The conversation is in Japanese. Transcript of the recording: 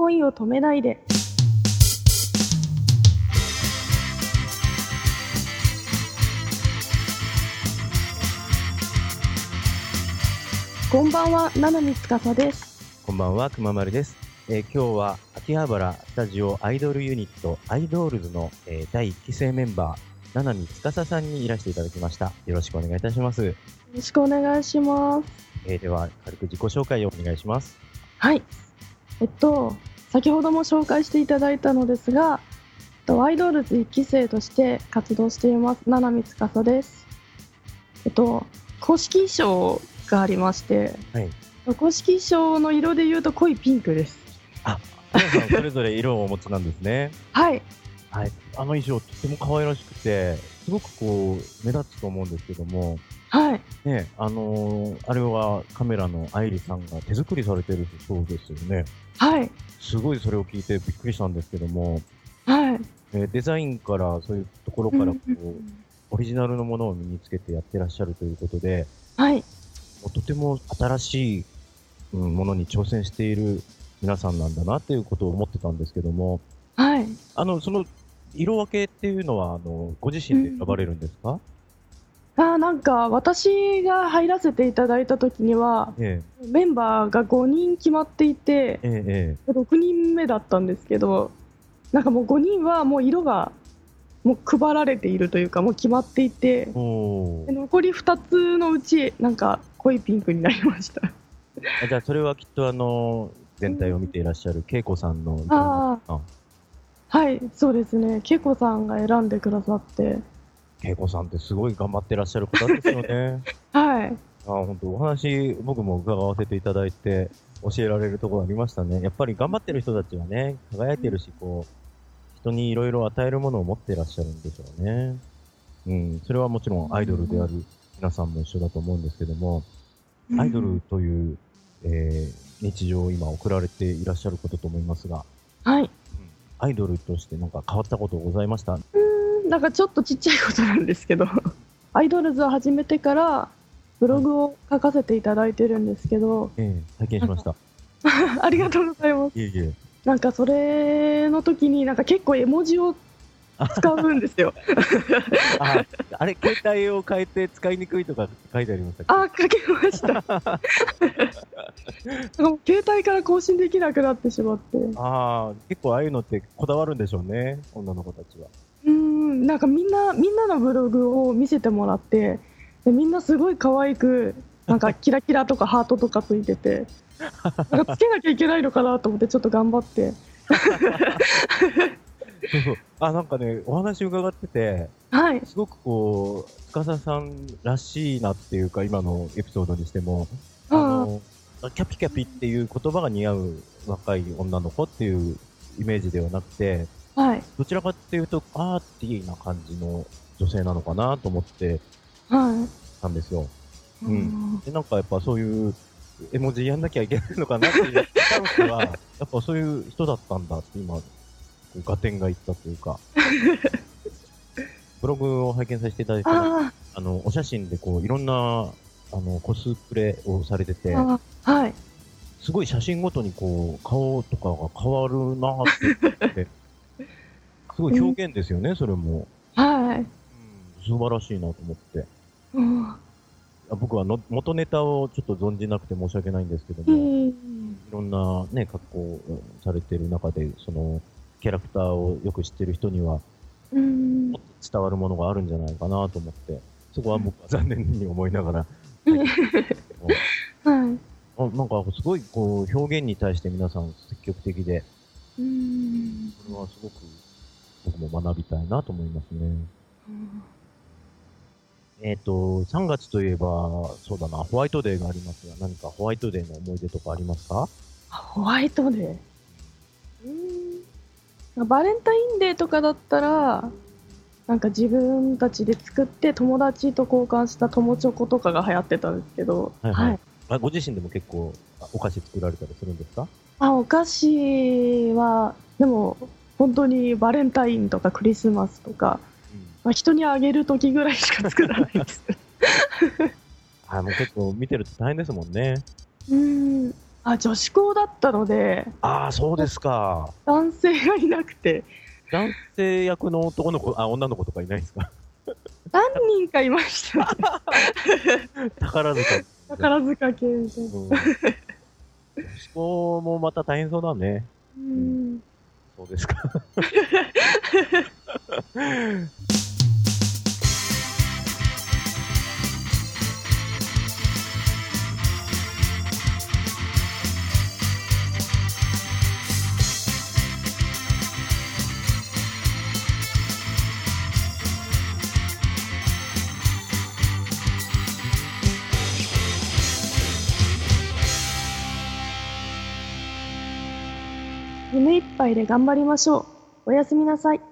恋を止めないで。こんばんは、七海司です。こんばんは、くままるです。えー今日は秋葉原スタジオアイドルユニットアイドールズの、えー第1期生メンバー、七海司さんにいらしていただきました。よろしくお願いいたします。よろしくお願いします。えーでは、軽く自己紹介をお願いします。はい。えっと、先ほども紹介していただいたのですが、えっとアイドルズ1期生として活動しています、七海司です。えっと、公式衣装がありまして、はい。公式衣装の色で言うと濃いピンクです。皆さんそれぞれ色をお持ちなんですね。はい。はい。あの衣装とても可愛らしくて、すごくこう、目立つと思うんですけども、はい。ね、あのーあれはカメラの愛理さんが手作りされてるそうですよね。はい。すごいそれを聞いてびっくりしたんですけども、はい。えーデザインからそういうところからこう、うんオリジナルのものを身につけてやってらっしゃるということで、はい。もうとても新しい、うん、ものに挑戦している皆さんなんだなっていうことを思ってたんですけども、はい。あの、その色分けっていうのは、あの、ご自身で選ばれるんですか、あーなんか私が入らせていただいた時にはえメンバーが5人決まっていてえ、ええ、え。6人目だったんですけどなんかもう5人はもう色がもう配られているというかもう決まっていて残り2つのうちなんか濃いピンクになりました。あじゃあ、それはきっとあの、全体を見ていらっしゃる恵子さんの、ああはいそうですね恵子さんが選んでくださって恵子さんってすごい頑張ってらっしゃる方ですよね。はいあ本当お話、僕も伺わせていただいて、教えられるところありましたね。やっぱり頑張ってる人たちはね、輝いてるし、こう、人にいろいろ与えるものを持ってらっしゃるんでしょうね。うん、それはもちろんアイドルである皆さんも一緒だと思うんですけども、アイドルという、えー日常を今送られていらっしゃることと思いますが、はいアイドルとしてなんか変わったことございました？なんかちょっとちっちゃいことなんですけど アイドルズを始めてからブログを書かせていただいてるんですけどええ拝見しました。ありがとうございますいえいえ。なんかそれの時になんか結構絵文字を使うんですよ。あ、あれ、携帯を変えて使いにくいとか書いてありましたあ書けました。携帯から更新できなくなってしまって。うああ、結構ああいうのってこだわるんでしょうね、女の子たちは。ーんなんかみんなみんなのブログを見せてもらってでみんなすごい可愛くなんか キラキラとかハートとかついててなんかつけなきゃいけないのかなと思ってちょっと頑張って あ、なんかね、お話伺ってて、はい。すごくこう、司さんらしいなっていうか、今のエピソードにしても、あの、キャピキャピっていう言葉が似合う若い女の子っていうイメージではなくて、はい。どちらかっていうと、アーティーな感じの女性なのかなと思ってはい。たんですよ。ううん。んで、なんかやっぱそういう絵文字やんなきゃいけないのかなっていうスタンスは、やっぱそういう人だったんだって今、こう合点がいったというか、ブログを拝見させていただいて、ああの、お写真でこう、いろんな、あの、コスプレをされてて、はい。すごい写真ごとにこう、顔とかが変わるなって思って、すごい表現ですよね、それも。はい。うん素晴らしいなと思って。うん。あ僕はの元ネタをちょっと存じなくて申し訳ないんですけどうも、ん。いろんなね、格好をされてる中で、その、キャラクターをよく知ってる人には、うん。もっと伝わるものがあるんじゃないかなと思って、そこは僕は残念に思いながら、はい。あなんかすごいこう、表現に対して皆さん積極的で、うん。それはすごく僕も学びたいなと思いますね。えっ、と、3月といえば、そうだな、ホワイトデーがありますが、何かホワイトデーの思い出とかありますか？ホワイトデー？うんバレンタインデーとかだったらなんか自分たちで作って友達と交換した友チョコとかが流行ってたんですけど、はいはい。あご自身でも結構あお菓子作られたりするんですか？あお菓子はでも本当にバレンタインとかクリスマスとか、まあ、人にあげる時ぐらいしか作らないです。あもう結構見てると大変ですもんね。うんあ女子校だったのでああ、そうですか。男性がいなくて男性役の男の子、あ、女の子とかいないですか？何人かいました、ね、宝塚。宝塚系みたいな。うん。女子校もまた大変そうだね。うんそうですか。夢いっぱいで頑張りましょう。おやすみなさい。